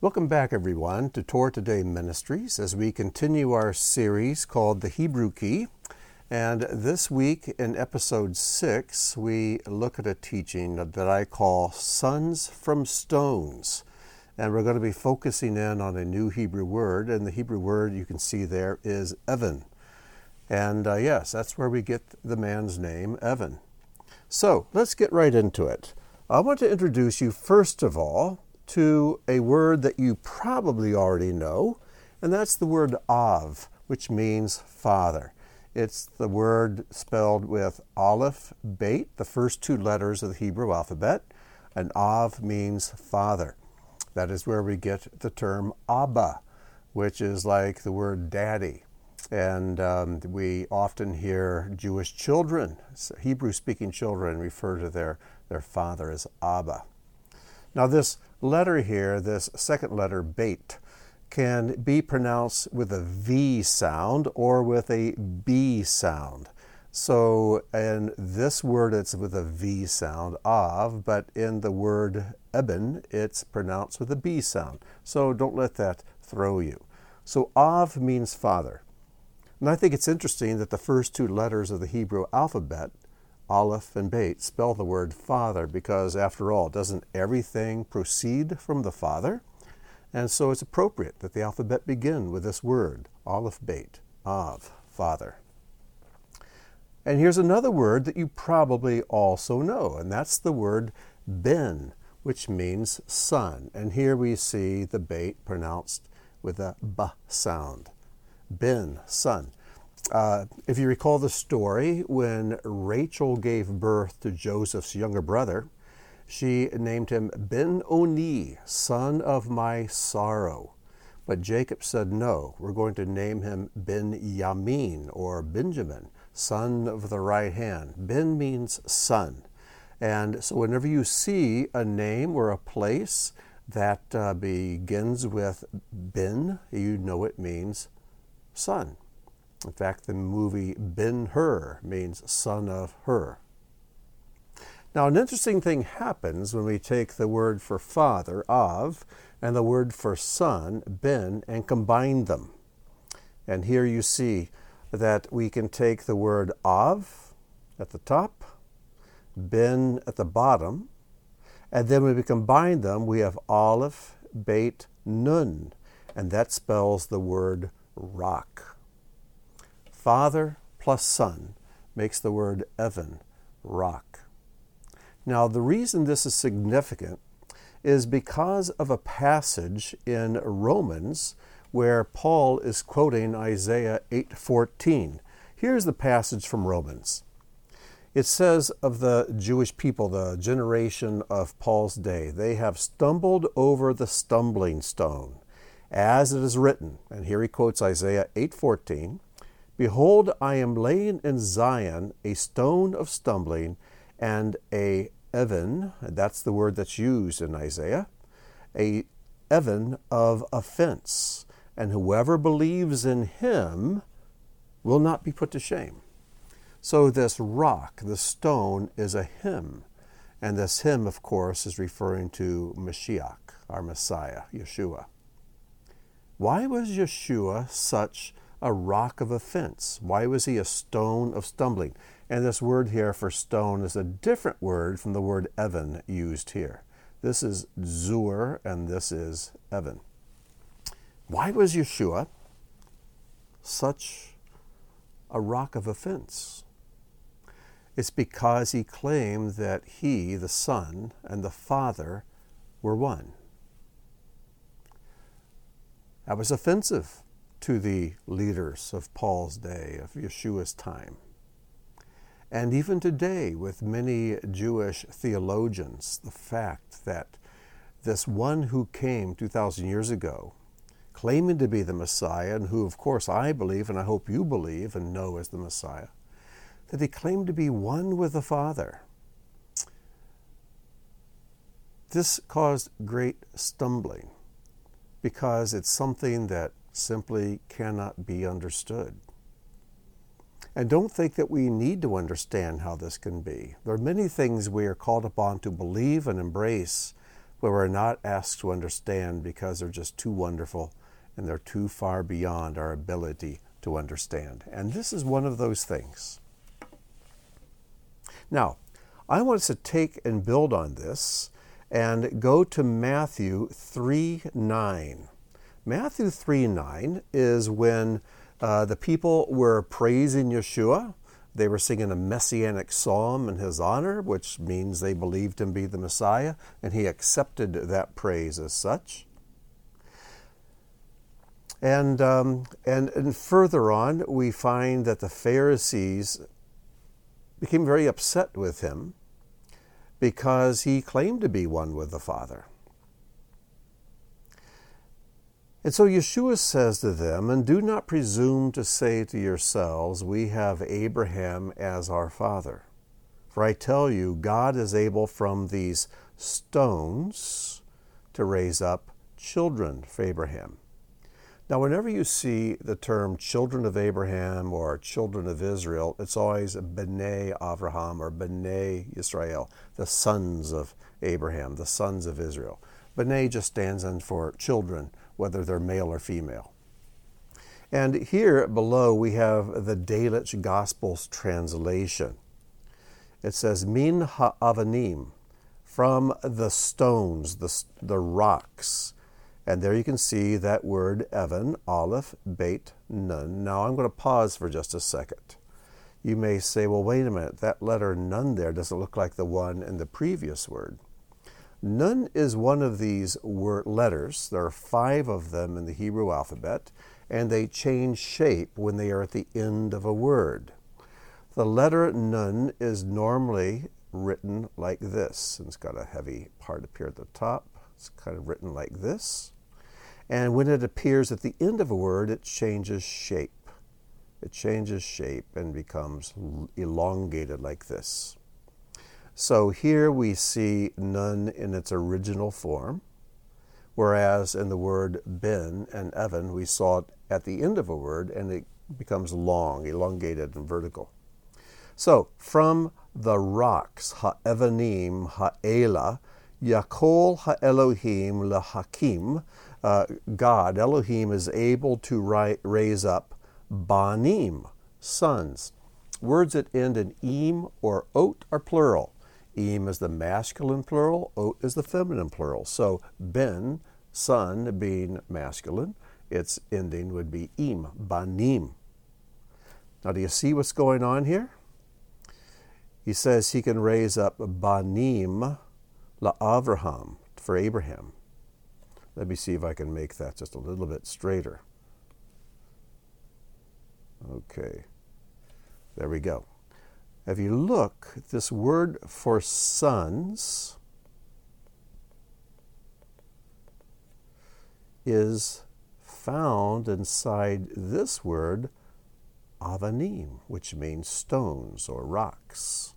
Welcome back, everyone, to Torah Today Ministries as we continue our series called The Hebrew Key. And this week in episode six, we look at a teaching that I call Sons from Stones. And we're going to be focusing in on a new Hebrew word. And the Hebrew word you can see there is Evan. And uh, yes, that's where we get the man's name, Evan. So let's get right into it. I want to introduce you, first of all, to a word that you probably already know, and that's the word Av, which means father. It's the word spelled with Aleph, Beit, the first two letters of the Hebrew alphabet, and Av means father. That is where we get the term Abba, which is like the word daddy. And um, we often hear Jewish children, Hebrew speaking children, refer to their, their father as Abba. Now, this letter here, this second letter, Beit, can be pronounced with a V sound or with a B sound. So in this word, it's with a V sound, av, but in the word eben, it's pronounced with a B sound. So don't let that throw you. So av means father. And I think it's interesting that the first two letters of the Hebrew alphabet Aleph and Beit spell the word Father because, after all, doesn't everything proceed from the Father? And so it's appropriate that the alphabet begin with this word, Aleph Beit, Av, Father. And here's another word that you probably also know, and that's the word Ben, which means son. And here we see the Beit pronounced with a B sound. Ben, son. Uh, if you recall the story, when Rachel gave birth to Joseph's younger brother, she named him Ben Oni, son of my sorrow. But Jacob said, No, we're going to name him Ben Yamin or Benjamin, son of the right hand. Ben means son. And so whenever you see a name or a place that uh, begins with Ben, you know it means son. In fact, the movie Ben Hur means son of Hur. Now, an interesting thing happens when we take the word for father, Av, and the word for son, Ben, and combine them. And here you see that we can take the word Av at the top, Ben at the bottom, and then when we combine them, we have Aleph, Beit, Nun, and that spells the word rock. Father plus Son makes the word Evan, rock. Now, the reason this is significant is because of a passage in Romans where Paul is quoting Isaiah 8:14. Here's the passage from Romans. It says of the Jewish people, the generation of Paul's day, they have stumbled over the stumbling stone, as it is written. And here he quotes Isaiah 8:14. Behold, I am laying in Zion a stone of stumbling and a Evan, that's the word that's used in Isaiah, a Evan of offense, and whoever believes in him will not be put to shame. So, this rock, the stone, is a him. And this him, of course, is referring to Mashiach, our Messiah, Yeshua. Why was Yeshua such a rock of offense? Why was he a stone of stumbling? And this word here for stone is a different word from the word Evan used here. This is Zur and this is Evan. Why was Yeshua such a rock of offense? It's because he claimed that he, the Son, and the Father were one. That was offensive to the leaders of Paul's day, of Yeshua's time. And even today, with many Jewish theologians, the fact that this one who came 2,000 years ago, claiming to be the Messiah, and who, of course, I believe, and I hope you believe and know as the Messiah, that he claimed to be one with the Father. This caused great stumbling because it's something that simply cannot be understood. And don't think that we need to understand how this can be. There are many things we are called upon to believe and embrace, but we're not asked to understand because they're just too wonderful and they're too far beyond our ability to understand. And this is one of those things. Now, I want us to take and build on this and go to Matthew 3 9. Matthew 3 9 is when uh, the people were praising Yeshua. They were singing a messianic psalm in his honor, which means they believed him to be the Messiah, and he accepted that praise as such. And, um, and, and further on, we find that the Pharisees became very upset with him because he claimed to be one with the Father. And so Yeshua says to them, And do not presume to say to yourselves, We have Abraham as our father. For I tell you, God is able from these stones to raise up children for Abraham. Now, whenever you see the term children of Abraham or children of Israel, it's always B'nai Avraham or B'nai Israel, the sons of Abraham, the sons of Israel. B'nai just stands in for children, whether they're male or female. And here below we have the Delitzsch Gospels translation. It says, Min ha'avanim, from the stones, the, the rocks. And there you can see that word Evan, Aleph, Beit, Nun. Now I'm going to pause for just a second. You may say, well, wait a minute, that letter Nun there doesn't look like the one in the previous word. Nun is one of these word letters. There are five of them in the Hebrew alphabet, and they change shape when they are at the end of a word. The letter Nun is normally written like this, it's got a heavy part up here at the top. It's kind of written like this. And when it appears at the end of a word, it changes shape. It changes shape and becomes elongated like this. So here we see Nun in its original form, whereas in the word ben and Evan, we saw it at the end of a word and it becomes long, elongated, and vertical. So from the rocks, ha'evanim, ha'ela, yakol ha'elohim lehakim, uh, God, Elohim, is able to raise up banim, sons. Words that end in im or ot are plural. Im is the masculine plural, ot is the feminine plural. So ben, son, being masculine, its ending would be im, banim. Now, do you see what's going on here? He says he can raise up banim la Avraham for Abraham. Let me see if I can make that just a little bit straighter. Okay, there we go. If you look, this word for sons is found inside this word avanim, which means stones or rocks.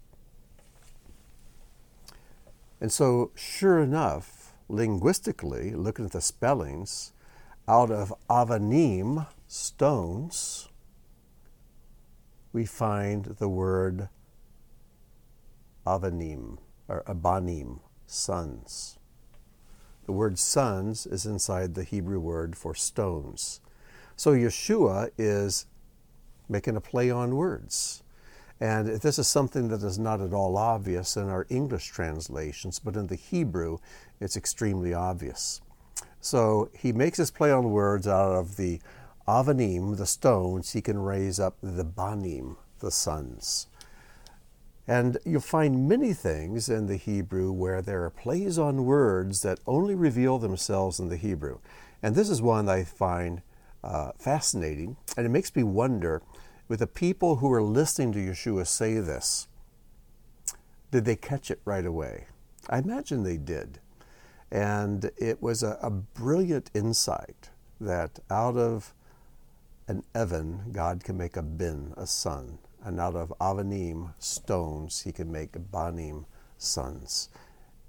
And so, sure enough, linguistically, looking at the spellings, out of avanim, stones, we find the word avanim, or abanim, sons. The word sons is inside the Hebrew word for stones. So Yeshua is making a play on words. And this is something that is not at all obvious in our English translations, but in the Hebrew, it's extremely obvious. So he makes his play on words out of the avanim, the stones, he can raise up the banim, the sons. And you'll find many things in the Hebrew where there are plays on words that only reveal themselves in the Hebrew. And this is one I find uh, fascinating, and it makes me wonder with the people who are listening to Yeshua say this, did they catch it right away? I imagine they did. And it was a, a brilliant insight that out of an Evan, God can make a bin, a son. And out of Avanim, stones, he can make Banim, sons.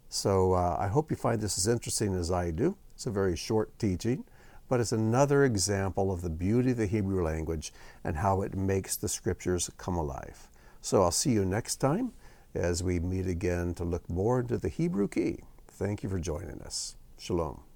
So uh, I hope you find this as interesting as I do. It's a very short teaching but it's another example of the beauty of the Hebrew language and how it makes the scriptures come alive. So I'll see you next time as we meet again to look more into the Hebrew key. Thank you for joining us. Shalom.